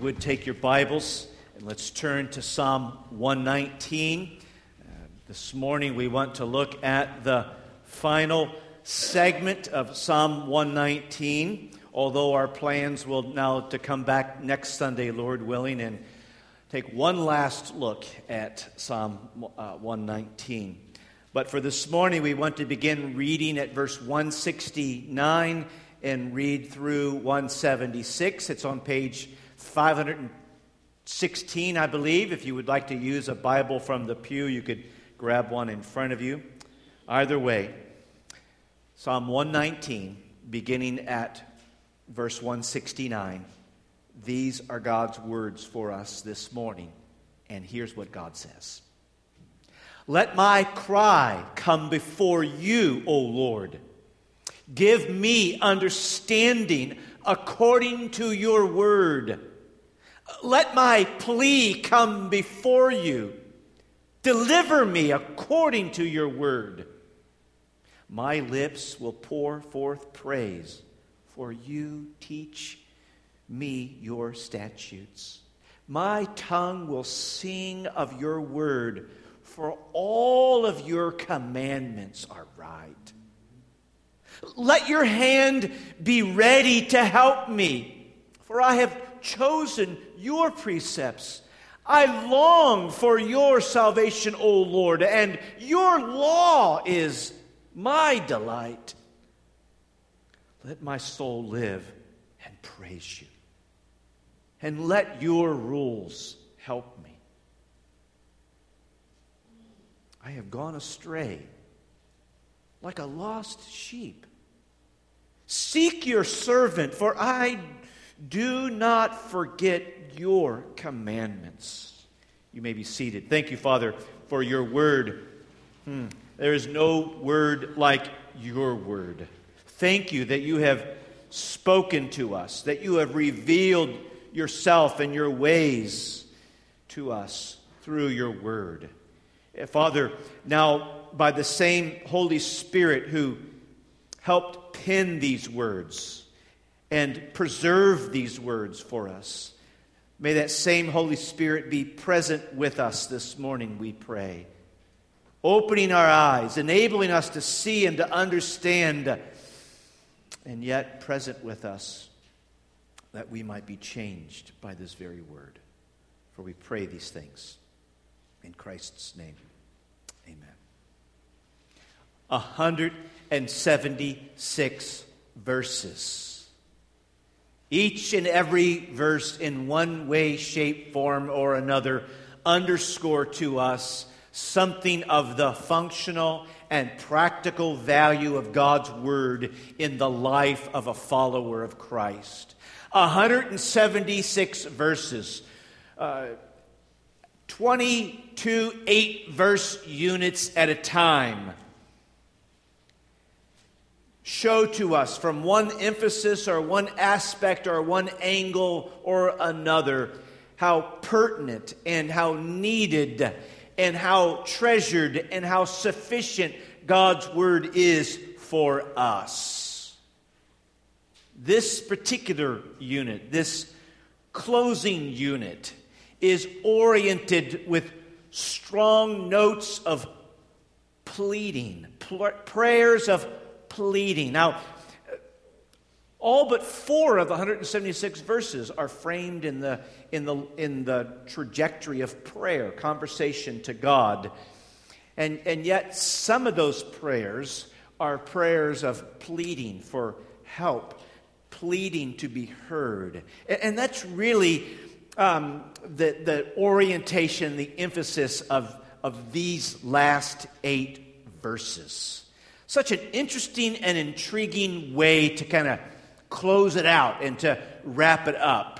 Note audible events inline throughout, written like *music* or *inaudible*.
would take your Bibles and let's turn to Psalm 119. Uh, this morning we want to look at the final segment of Psalm 119, although our plans will now to come back next Sunday, Lord willing, and take one last look at Psalm uh, 119. But for this morning, we want to begin reading at verse 169 and read through 176. It's on page 516, I believe. If you would like to use a Bible from the pew, you could grab one in front of you. Either way, Psalm 119, beginning at verse 169. These are God's words for us this morning. And here's what God says Let my cry come before you, O Lord. Give me understanding according to your word. Let my plea come before you. Deliver me according to your word. My lips will pour forth praise, for you teach me your statutes. My tongue will sing of your word, for all of your commandments are right. Let your hand be ready to help me, for I have chosen your precepts. I long for your salvation, O Lord, and your law is my delight. Let my soul live and praise you, and let your rules help me. I have gone astray like a lost sheep. Seek your servant, for I do not forget your commandments. You may be seated. Thank you, Father, for your word. Hmm. There is no word like your word. Thank you that you have spoken to us, that you have revealed yourself and your ways to us through your word. Eh, Father, now by the same Holy Spirit who helped pen these words and preserve these words for us. May that same Holy Spirit be present with us this morning, we pray. Opening our eyes, enabling us to see and to understand, and yet present with us that we might be changed by this very word. For we pray these things in Christ's name. Amen. 176 verses. Each and every verse, in one way, shape, form, or another, underscore to us something of the functional and practical value of God's Word in the life of a follower of Christ. 176 verses. Uh, 22 eight verse units at a time show to us from one emphasis or one aspect or one angle or another how pertinent and how needed and how treasured and how sufficient God's Word is for us. This particular unit, this closing unit, is oriented with strong notes of pleading, prayers of pleading. Now, all but four of the 176 verses are framed in the, in the, in the trajectory of prayer, conversation to God. And, and yet, some of those prayers are prayers of pleading for help, pleading to be heard. And, and that's really um, the, the orientation, the emphasis of, of these last eight verses. Such an interesting and intriguing way to kind of close it out and to wrap it up.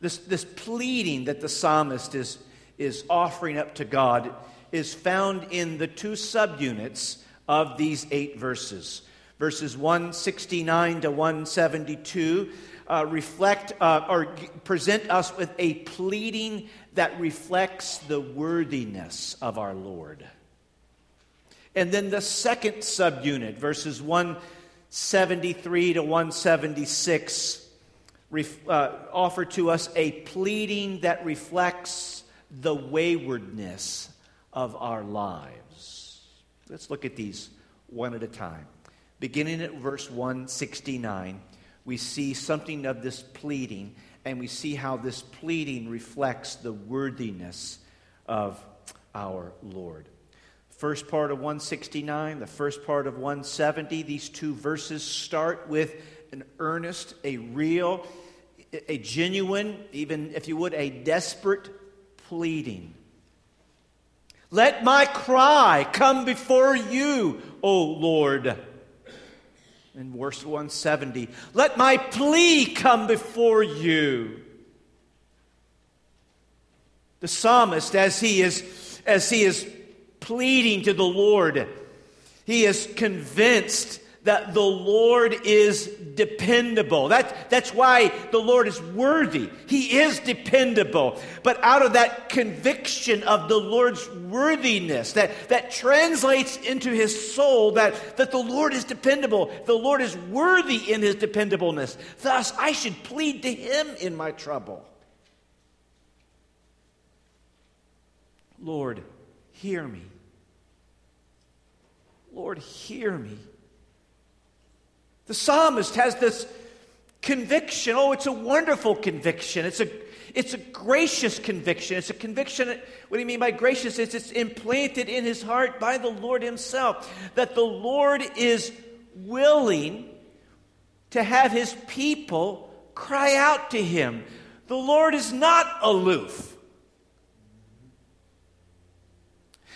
This, this pleading that the psalmist is, is offering up to God is found in the two subunits of these eight verses. Verses 169 to 172 uh, reflect uh, or present us with a pleading that reflects the worthiness of our Lord. And then the second subunit, verses 173 to 176, ref, uh, offer to us a pleading that reflects the waywardness of our lives. Let's look at these one at a time. Beginning at verse 169, we see something of this pleading, and we see how this pleading reflects the worthiness of our Lord. First part of 169, the first part of 170, these two verses start with an earnest, a real, a genuine, even if you would, a desperate pleading. Let my cry come before you, O Lord in verse 170. Let my plea come before you. The psalmist, as he is, as he is pleading to the Lord, he is convinced that the Lord is dependable. That, that's why the Lord is worthy. He is dependable. But out of that conviction of the Lord's worthiness, that, that translates into his soul that, that the Lord is dependable. The Lord is worthy in his dependableness. Thus, I should plead to him in my trouble. Lord, hear me. Lord, hear me. The psalmist has this conviction. Oh, it's a wonderful conviction. It's a, it's a gracious conviction. It's a conviction. What do you mean by gracious? It's, it's implanted in his heart by the Lord himself that the Lord is willing to have his people cry out to him. The Lord is not aloof.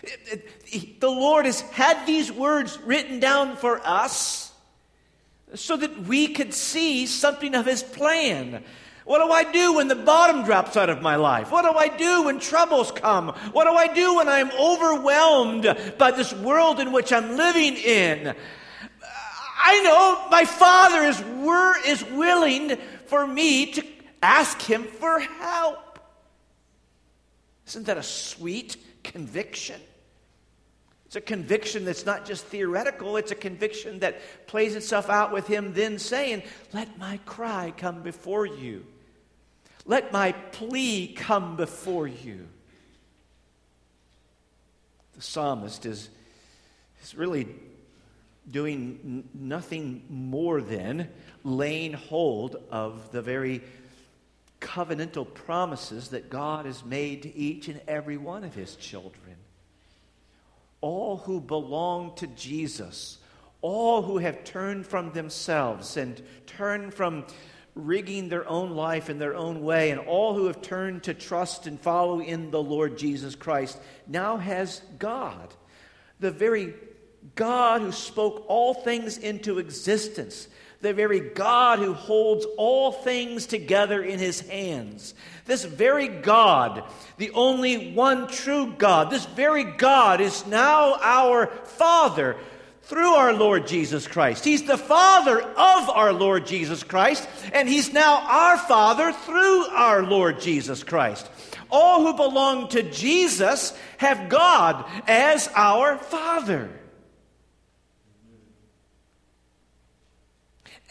The Lord has had these words written down for us so that we could see something of his plan. What do I do when the bottom drops out of my life? What do I do when troubles come? What do I do when I'm overwhelmed by this world in which I'm living in? I know my Father is, wor- is willing for me to ask Him for help. Isn't that a sweet conviction? It's a conviction that's not just theoretical, it's a conviction that plays itself out with him then saying, Let my cry come before you. Let my plea come before you. The psalmist is, is really doing nothing more than laying hold of the very covenantal promises that God has made to each and every one of his children all who belong to Jesus, all who have turned from themselves and turned from rigging their own life in their own way, and all who have turned to trust and follow in the Lord Jesus Christ, now has God, the very God who spoke all things into existence, the very God who holds all things together in his hands. This very God, the only one true God, this very God is now our Father through our Lord Jesus Christ. He's the Father of our Lord Jesus Christ, and He's now our Father through our Lord Jesus Christ. All who belong to Jesus have God as our Father.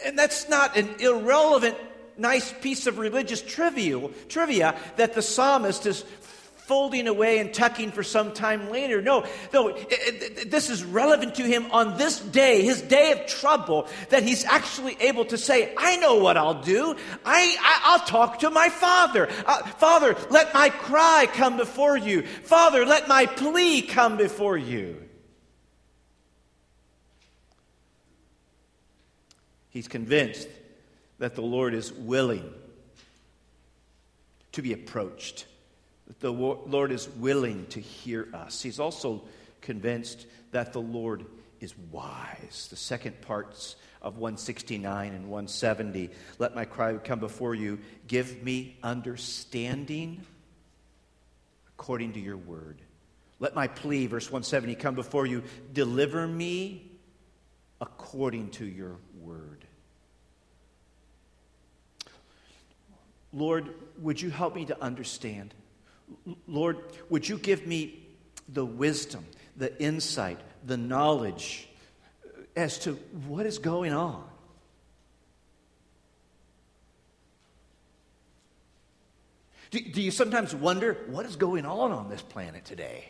And that's not an irrelevant, nice piece of religious trivia, trivia that the psalmist is folding away and tucking for some time later. No, no, it, it, this is relevant to him on this day, his day of trouble, that he's actually able to say, I know what I'll do. I, I, will talk to my father. Uh, father, let my cry come before you. Father, let my plea come before you. He's convinced that the Lord is willing to be approached, that the Lord is willing to hear us. He's also convinced that the Lord is wise. The second parts of 169 and 170 let my cry come before you. Give me understanding according to your word. Let my plea, verse 170, come before you. Deliver me according to your word. Lord, would you help me to understand? Lord, would you give me the wisdom, the insight, the knowledge as to what is going on? Do, do you sometimes wonder what is going on on this planet today?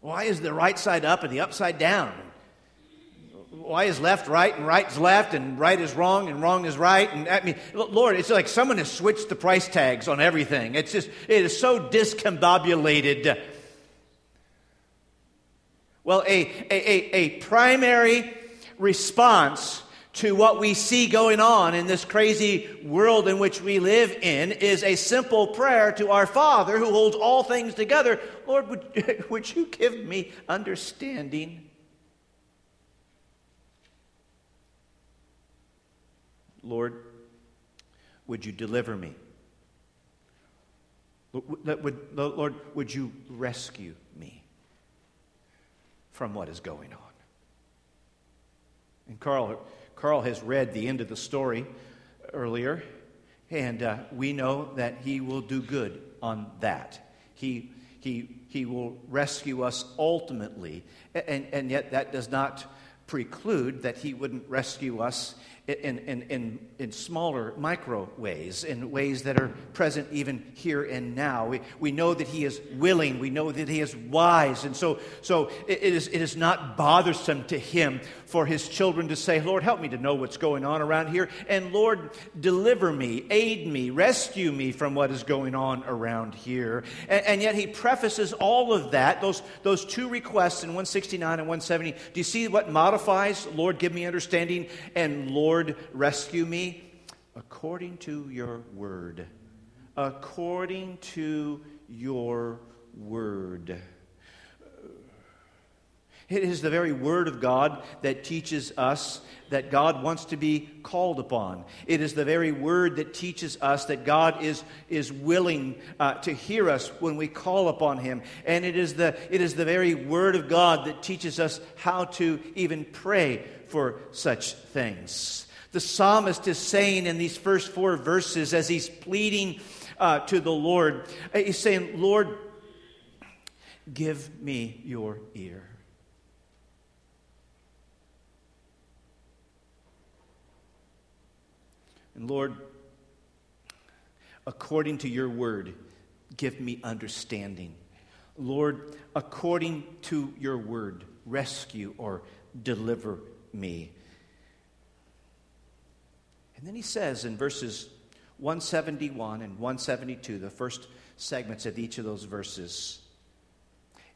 Why is the right side up and the upside down? Why is left right and right is left and right is wrong and wrong is right? And I mean, Lord, it's like someone has switched the price tags on everything. It's just, it is so discombobulated. Well, a, a, a, a primary response to what we see going on in this crazy world in which we live in is a simple prayer to our Father who holds all things together. Lord, would, *laughs* would you give me understanding? Lord, would you deliver me? Lord, would you rescue me from what is going on? And Carl Carl has read the end of the story earlier, and uh, we know that he will do good on that. He, he, he will rescue us ultimately, and, and yet that does not preclude that he wouldn't rescue us in, in, in, in smaller micro ways, in ways that are present even here and now. We, we know that He is willing, we know that He is wise, and so, so it, is, it is not bothersome to Him for His children to say, Lord, help me to know what's going on around here, and Lord, deliver me, aid me, rescue me from what is going on around here. And, and yet He prefaces all of that, those, those two requests in 169 and 170. Do you see what modifies, Lord, give me understanding, and Lord, rescue me according to your word. According to your word. It is the very word of God that teaches us that God wants to be called upon. It is the very word that teaches us that God is, is willing uh, to hear us when we call upon Him. And it is, the, it is the very word of God that teaches us how to even pray for such things. The psalmist is saying in these first four verses, as he's pleading uh, to the Lord, uh, he's saying, Lord, give me your ear. And Lord, according to your word, give me understanding. Lord, according to your word, rescue or deliver me. And then he says in verses 171 and 172, the first segments of each of those verses,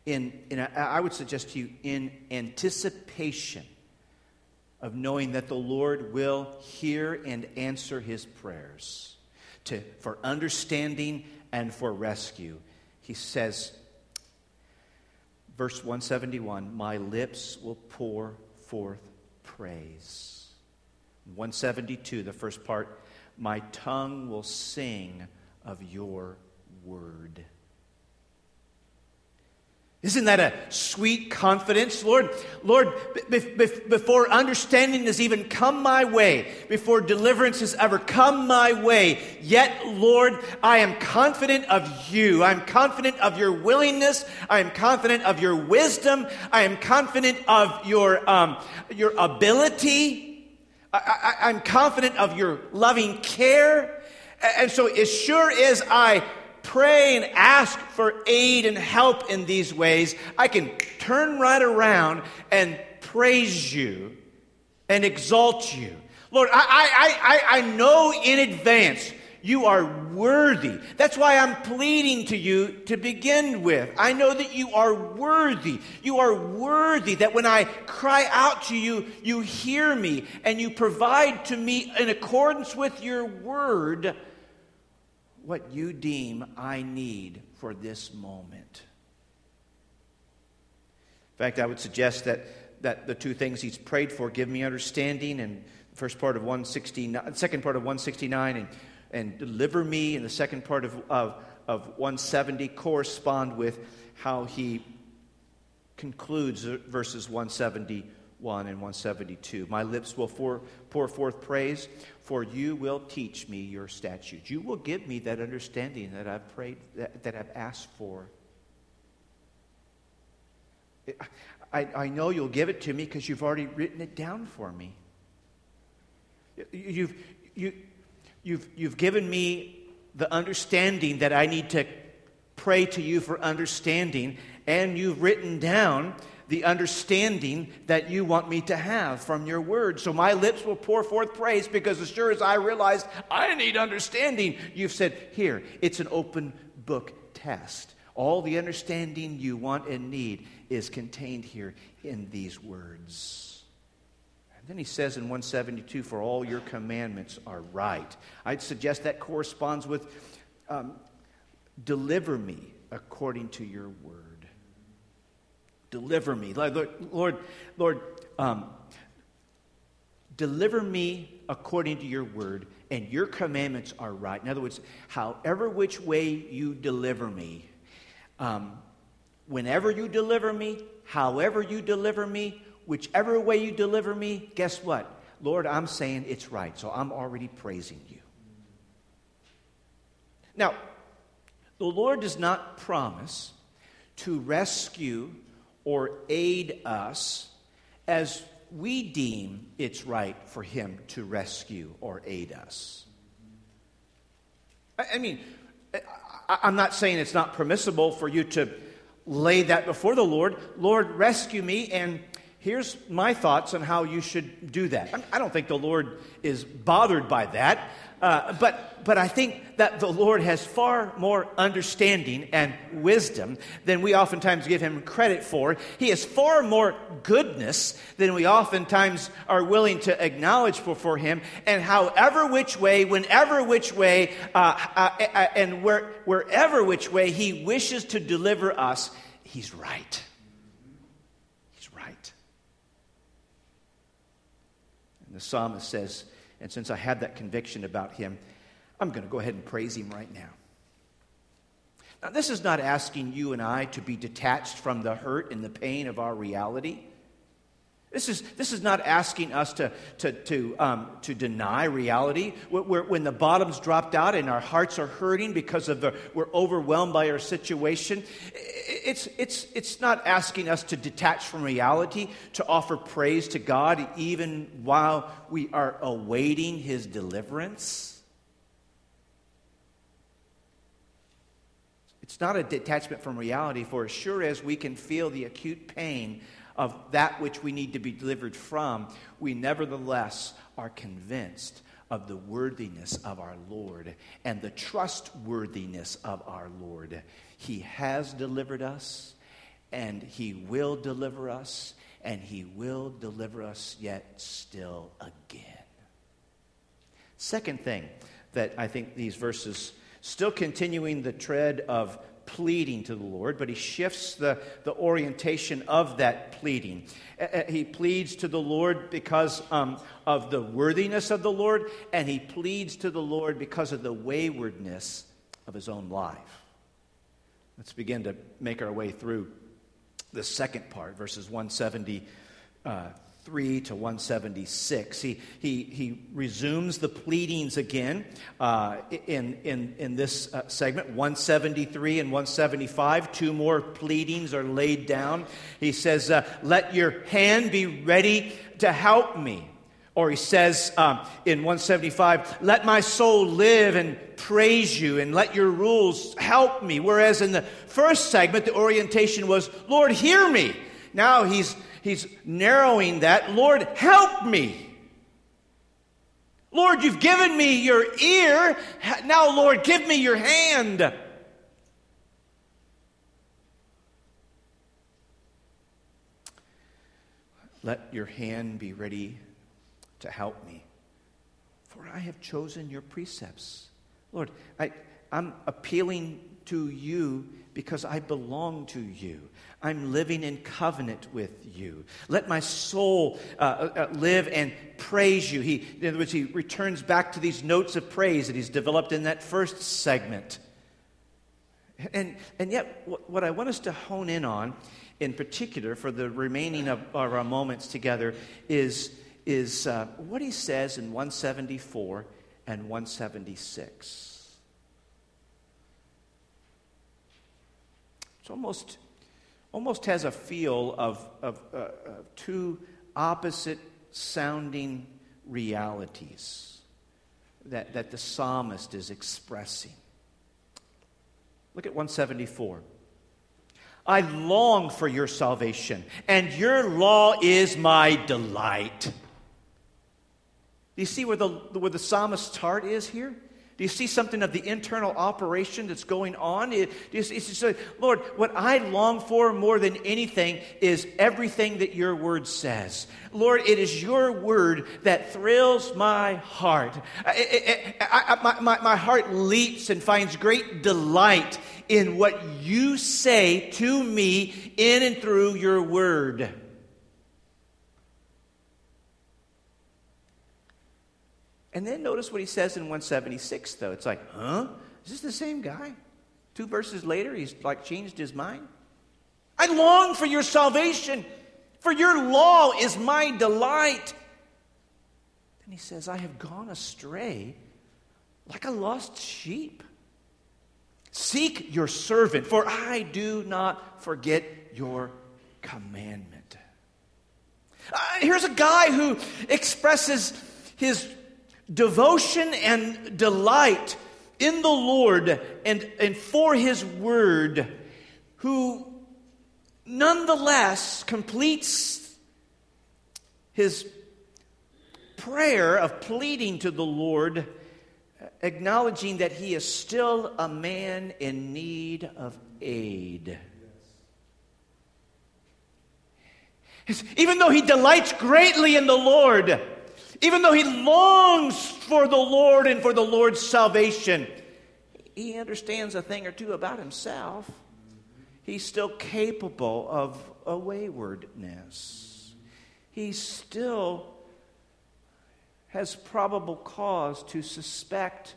in, in a, I would suggest to you, in anticipation of knowing that the Lord will hear and answer his prayers to, for understanding and for rescue, he says, verse 171 My lips will pour forth praise. 172, the first part, my tongue will sing of your word. Isn't that a sweet confidence? Lord, Lord, b- b- before understanding has even come my way, before deliverance has ever come my way, yet, Lord, I am confident of you. I'm confident of your willingness. I am confident of your wisdom. I am confident of your, um, your ability. i I, am confident of your loving care. And so, as sure as I pray and ask for aid and help in these ways, I can turn right around and praise you and exalt you. Lord, I, I, I, I know in advance you are worthy. That's why I'm pleading to you to begin with. I know that you are worthy. You are worthy that when I cry out to you, you hear me and you provide to me in accordance with your word what you deem I need for this moment. In fact, I would suggest that, that the two things he's prayed for give me understanding and first part of 169 second part of 169 and and deliver me in the second part of, of, of 170 correspond with how he concludes verses 171 and 172. My lips will for, pour forth praise, for you will teach me your statutes. You will give me that understanding that I've prayed, that, that I've asked for. I, I know you'll give it to me because you've already written it down for me. You've, you, You've, you've given me the understanding that I need to pray to you for understanding, and you've written down the understanding that you want me to have from your word. So my lips will pour forth praise because as sure as I realized I need understanding, you've said, Here, it's an open book test. All the understanding you want and need is contained here in these words. And then he says in 172, For all your commandments are right. I'd suggest that corresponds with um, Deliver me according to your word. Deliver me. Lord, Lord, Lord um, deliver me according to your word, and your commandments are right. In other words, however which way you deliver me, um, whenever you deliver me, however you deliver me, whichever way you deliver me, guess what? Lord, I'm saying it's right, so I'm already praising you. Now, the Lord does not promise to rescue or aid us as we deem it's right for Him to rescue or aid us. I mean, I'm not saying it's not permissible for you to lay that before the Lord. Lord, rescue me, and here's my thoughts on how you should do that. I don't think the Lord is bothered by that. Uh, but, but I think that the Lord has far more understanding and wisdom than we oftentimes give him credit for. He has far more goodness than we oftentimes are willing to acknowledge before him. And however which way, whenever which way, uh, uh, uh, and where, wherever which way he wishes to deliver us, he's right. He's right. And the psalmist says, and since I had that conviction about him, I'm going to go ahead and praise him right now. Now, this is not asking you and I to be detached from the hurt and the pain of our reality. This is, this is not asking us to, to, to, um, to deny reality. when the bottom's dropped out and our hearts are hurting because of the, we're overwhelmed by our situation, it's, it's, it's not asking us to detach from reality, to offer praise to God even while we are awaiting His deliverance. It's not a detachment from reality, for as sure as we can feel the acute pain of that which we need to be delivered from, we nevertheless are convinced of the worthiness of our Lord and the trustworthiness of our Lord. He has delivered us, and He will deliver us, and He will deliver us yet still again. Second thing that I think these verses, still continuing the tread of pleading to the Lord, but he shifts the, the orientation of that pleading. He pleads to the Lord because um, of the worthiness of the Lord, and he pleads to the Lord because of the waywardness of his own life. Let's begin to make our way through the second part, verses 170. Uh, 3 to 176. He, he, he resumes the pleadings again uh, in, in, in this uh, segment. 173 and 175, two more pleadings are laid down. He says, uh, Let your hand be ready to help me. Or he says um, in 175, Let my soul live and praise you, and let your rules help me. Whereas in the first segment, the orientation was, Lord, hear me. Now he's he's narrowing that. Lord, help me. Lord, you've given me your ear. Now, Lord, give me your hand. Let your hand be ready to help me, for I have chosen your precepts. Lord, I, I'm appealing to you because I belong to you. I'm living in covenant with you. Let my soul uh, uh, uh, live and praise you. He, in other words, he returns back to these notes of praise that he's developed in that first segment. And, and yet, what I want us to hone in on, in particular, for the remaining of, our moments together, is, is uh, what he says in 174 and 176. It's almost, almost has a feel of, of, uh, of two opposite sounding realities that, that the psalmist is expressing. Look at 174. I long for your salvation, and your law is my delight. Do you see where the, where the psalmist's heart is here? Do you see something of the internal operation that's going on? Lord, what I long for more than anything is everything that your word says. Lord, it is your word that thrills my heart. I, I, I, my, my heart leaps and finds great delight in what you say to me in and through your word. And then notice what he says in 176, though. It's like, huh? Is this the same guy? Two verses later, he's like changed his mind. I long for your salvation, for your law is my delight. Then he says, I have gone astray like a lost sheep. Seek your servant, for I do not forget your commandment. Uh, here's a guy who expresses his devotion and delight in the Lord and, and for His Word, who nonetheless completes his prayer of pleading to the Lord, acknowledging that he is still a man in need of aid. Even though he delights greatly in the Lord, even though he longs for the Lord and for the Lord's salvation, he understands a thing or two about himself. He's still capable of a waywardness. He still has probable cause to suspect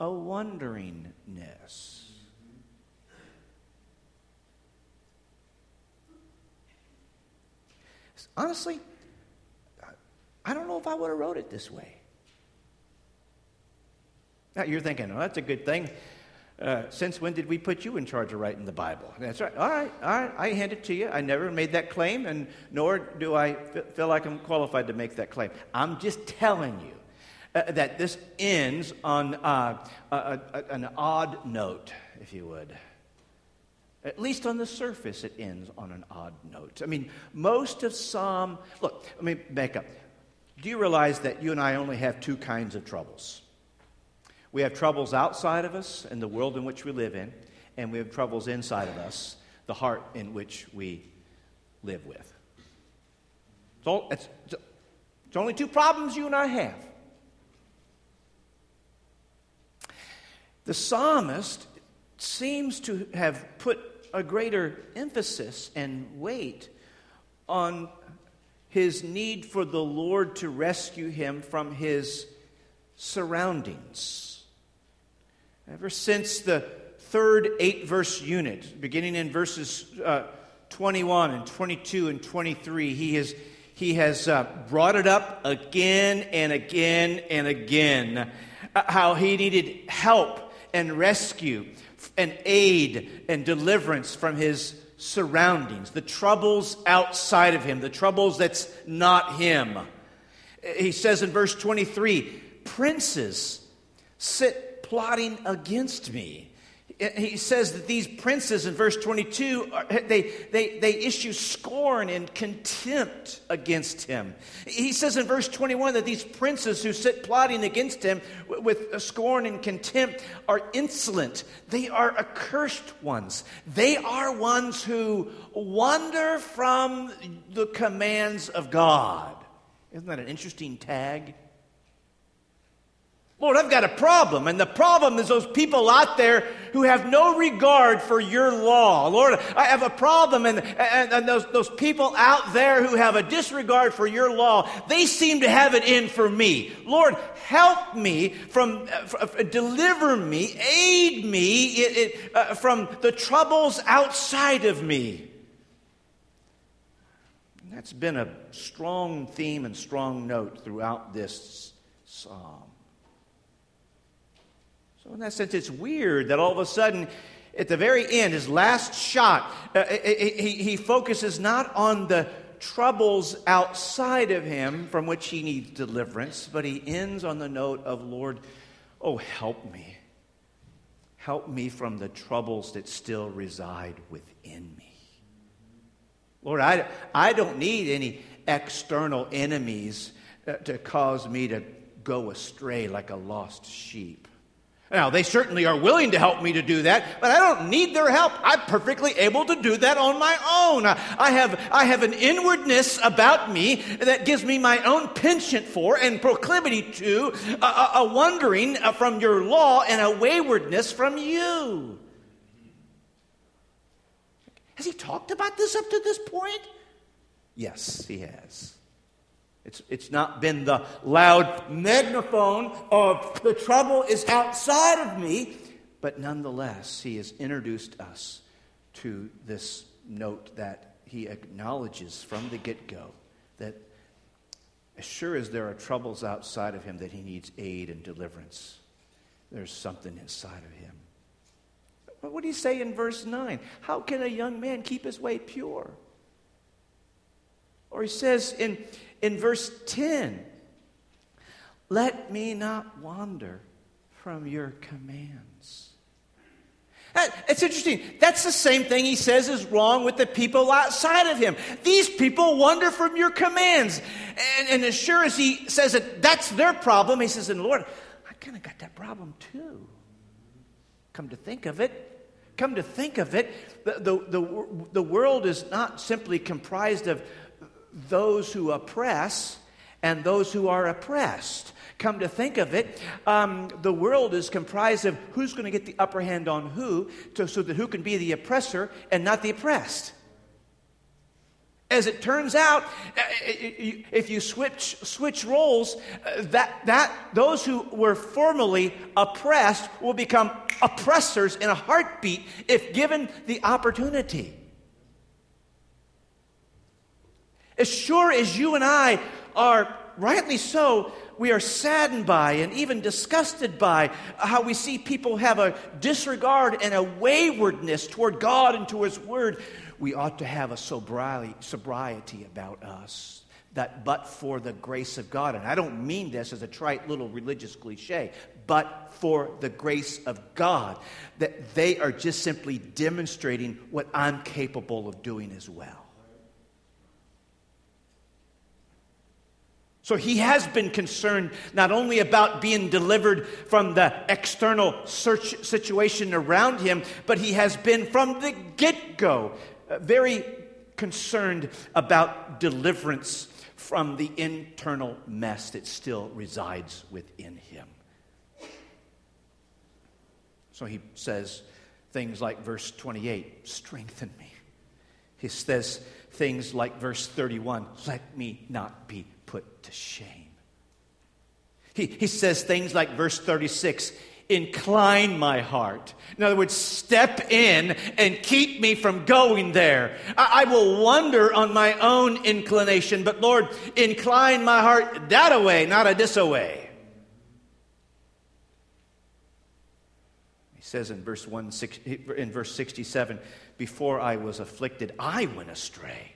a wanderingness. Honestly, I don't know if I would have wrote it this way. Now you're thinking, oh, that's a good thing. Uh, since when did we put you in charge of writing the Bible? That's right. All right, all right. I hand it to you. I never made that claim, and nor do I feel like I'm qualified to make that claim. I'm just telling you uh, that this ends on uh, a, a, an odd note, if you would. At least on the surface, it ends on an odd note. I mean, most of Psalm, look, let me back up. Do you realize that you and I only have two kinds of troubles? We have troubles outside of us and the world in which we live in, and we have troubles inside of us, the heart in which we live with. So it's, it's only two problems you and I have. The psalmist seems to have put a greater emphasis and weight on his need for the Lord to rescue him from his surroundings. Ever since the third eight verse unit, beginning in verses uh, 21 and 22 and 23, he has, he has uh, brought it up again and again and again uh, how he needed help and rescue and aid and deliverance from his surroundings, the troubles outside of him, the troubles that's not him. He says in verse 23 Princes sit plotting against me he says that these princes in verse 22 they, they, they issue scorn and contempt against him. He says in verse 21 that these princes who sit plotting against him with scorn and contempt are insolent. They are accursed ones. They are ones who wander from the commands of god. Isn't that an interesting tag Lord, I've got a problem. And the problem is those people out there who have no regard for your law. Lord, I have a problem. And, and, and, those, those people out there who have a disregard for your law, they seem to have it in for me. Lord, help me from, uh, deliver me, aid me it, it, uh, from the troubles outside of me. that's been a strong theme and strong note throughout this psalm. So, in that sense, it's weird that all of a sudden, at the very end, his last shot, uh, he, he focuses not on the troubles outside of him from which he needs deliverance, but he ends on the note of, Lord, oh, help me. help me from the troubles that still reside within me. Lord, I, I don't need any external enemies uh, to cause me to go astray like a lost sheep. Now, they certainly are willing to help me to do that, but I don't need their help. I'm perfectly able to do that on my own. I have, I have an inwardness about me that gives me my own penchant for and proclivity to a, a, a wandering uh, from your law and a waywardness from you. Has he talked about this up to this point? Yes, he has. It's, it's not been the loud megaphone of the trouble is outside of me, but nonetheless, he has introduced us to this note that he acknowledges from the get go that as sure as there are troubles outside of him that he needs aid and deliverance, there's something inside of him. What do you say in verse 9? How can a young man keep his way pure? Or he says in, in verse 10, let me not wander from your commands. It's interesting. That's the same thing he says is wrong with the people outside of him. These people wander from your commands. And, and as sure as he says that that's their problem, he says, and Lord, I kind of got that problem too. Come to think of it, come to think of it, the, the, the, the world is not simply comprised of those who oppress and those who are oppressed. Come to think of it, um, the world is comprised of who's going to get the upper hand on who, to, so that who can be the oppressor and not the oppressed. As it turns out, uh, if you switch, switch roles, uh, that, that, those who were formerly oppressed will become oppressors in a heartbeat if given the opportunity. As sure as you and I are, rightly so, we are saddened by and even disgusted by how we see people have a disregard and a waywardness toward God and to His Word, we ought to have a sobriety, sobriety about us. That but for the grace of God, and I don't mean this as a trite little religious cliche, but for the grace of God, that they are just simply demonstrating what I'm capable of doing as well. So he has been concerned not only about being delivered from the external search situation around him, but he has been from the get go uh, very concerned about deliverance from the internal mess that still resides within him. So he says things like verse 28 strengthen me. He says things like verse 31 let me not be put to shame. He, he says things like verse 36 incline my heart. In other words, step in and keep me from going there. I, I, will wander on my own inclination, but Lord, incline my heart that away, not a this away. He says in verse, one, in verse 67 Before I was afflicted, I went astray.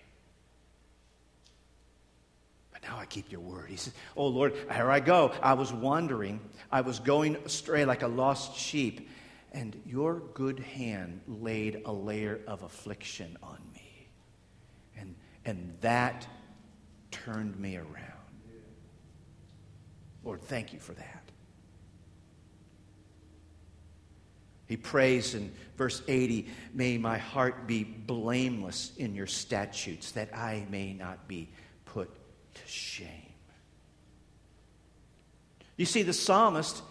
But now I keep your word. He says, Oh Lord, here I go. I was wandering. I was going astray like a lost sheep. And your good hand laid a layer of affliction on me. And, and that turned me around. Lord, thank you for that. He prays in verse 80 May my heart be blameless in your statutes, that I may not be put to shame. You see, the psalmist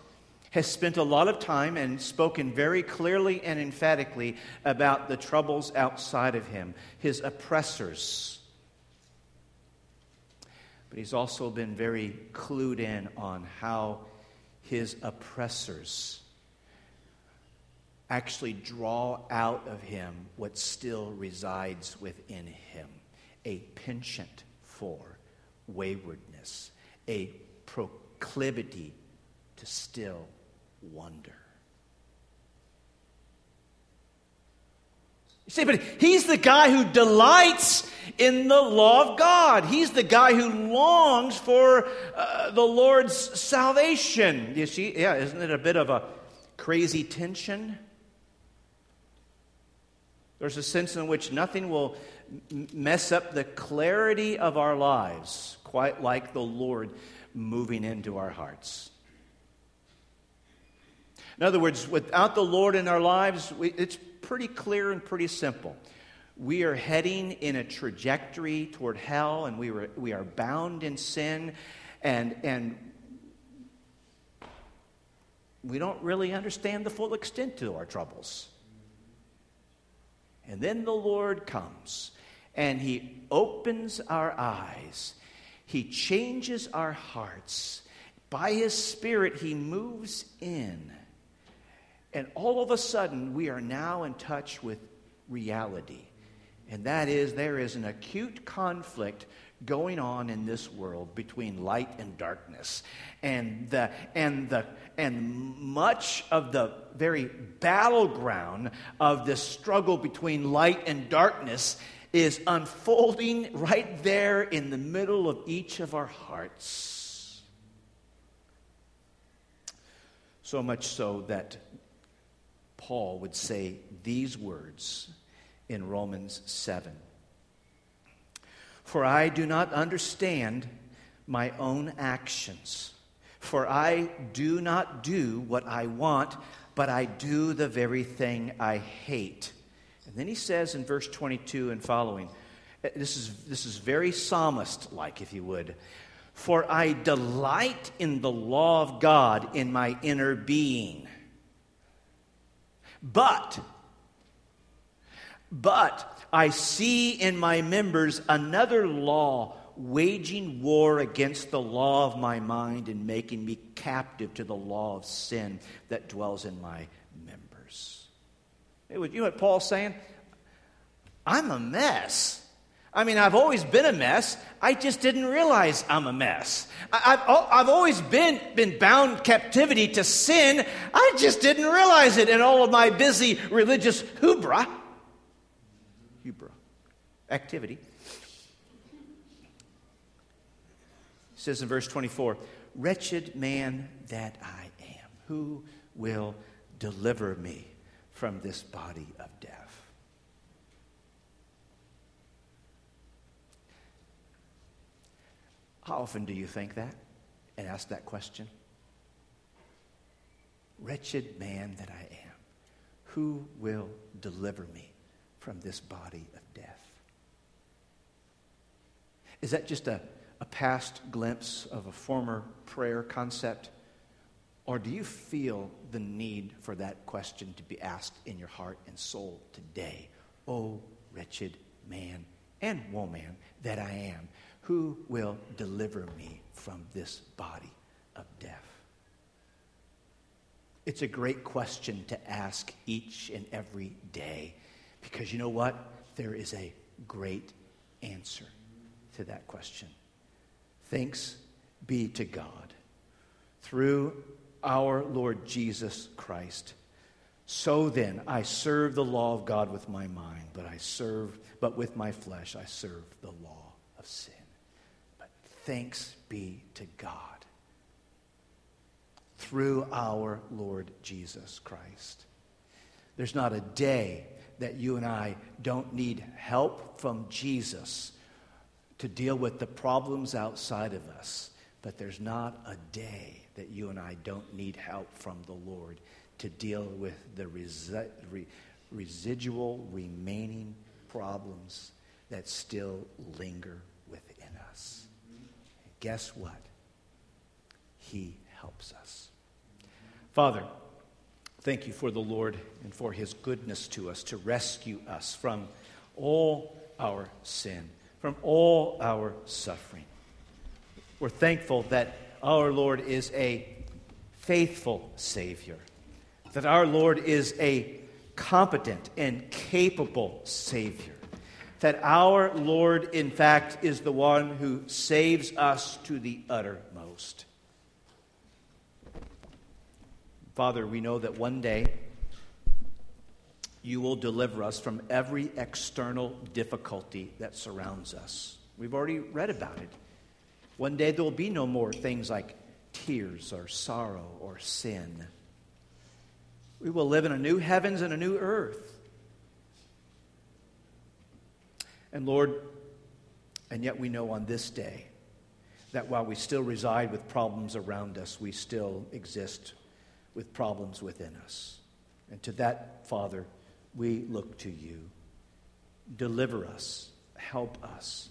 has spent a lot of time and spoken very clearly and emphatically about the troubles outside of him, his oppressors. But he's also been very clued in on how his oppressors actually draw out of him what still resides within him a penchant for waywardness, a proclivity to still wonder. You say, but he's the guy who delights in the law of God. He's the guy who longs for uh, the Lord's salvation. You see, yeah, isn't it a bit of a crazy tension? There's a sense in which nothing will mess up the clarity of our lives, quite like the Lord moving into our hearts. In other words, without the Lord in our lives, we, it's pretty clear and pretty simple. We are heading in a trajectory toward hell, and we, were, we are bound in sin, and, and we don't really understand the full extent to our troubles. And then the Lord comes and He opens our eyes, He changes our hearts. By His Spirit, He moves in. And all of a sudden, we are now in touch with reality. And that is, there is an acute conflict going on in this world between light and darkness. And, the, and, the, and much of the very battleground of this struggle between light and darkness is unfolding right there in the middle of each of our hearts. So much so that Paul would say these words in Romans 7 For I do not understand my own actions. For I do not do what I want, but I do the very thing I hate. And then he says in verse 22 and following, eh, this is, this is very psalmist like, if you would. For I delight in the law of God in my inner being. But, but I see in my members another law waging war against the law of my mind and making me captive to the law of sin that dwells in my members. Was, You know what Paul's saying? I'm a mess. I mean, I've always been a mess. I just didn't realize I'm a mess. I've, I've always been, been bound captivity to sin. I just didn't realize it in all of my busy religious hubra. Hubra. Activity. says in verse 24, Wretched man that I am, who will deliver me from this body of death? How often do you think that and ask that question? Wretched man that I am, who will deliver me from this body of death? Is that just a a past glimpse of a former prayer concept? Or do you feel the need for that question to be asked in your heart and soul today? Oh, wretched man and woman that I am, who will deliver me from this body of death? It's a great question to ask each and every day because you know what? There is a great answer to that question. Thanks be to God through our Lord Jesus Christ. So then, I serve the law of God with my mind, but I serve, but with my flesh, I serve the law of sin. But thanks be to God through our Lord Jesus Christ. There's not a day that you and I don't need help from Jesus to deal with the problems outside of us. But there's not a day that you and I don't need help from the Lord to deal with the resi- re- residual remaining problems that still linger within us. Guess what? He helps us. Father, thank you for the Lord and for his goodness to us to rescue us from all our sin from all our suffering. We're thankful that our Lord is a faithful Savior, that our Lord is a competent and capable Savior, that our Lord, in fact, is the one who saves us to the uttermost. Father, we know that one day you will deliver us from every external difficulty that surrounds us. We've already read about it. One day there will be no more things like tears or sorrow or sin. We will live in a new heavens and a new earth. And Lord, and yet we know on this day that while we still reside with problems around us, we still exist with problems within us. And to that, Father, we look to you. Deliver us, help us,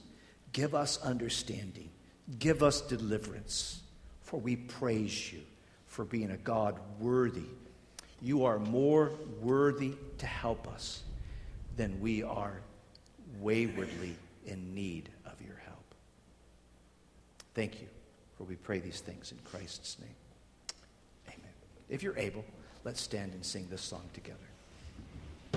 give us understanding, give us deliverance, for we praise you for being a God worthy. You are more worthy to help us than we are waywardly in need of your help. Thank you, for we pray these things in Christ's name. If you're able, let's stand and sing this song together.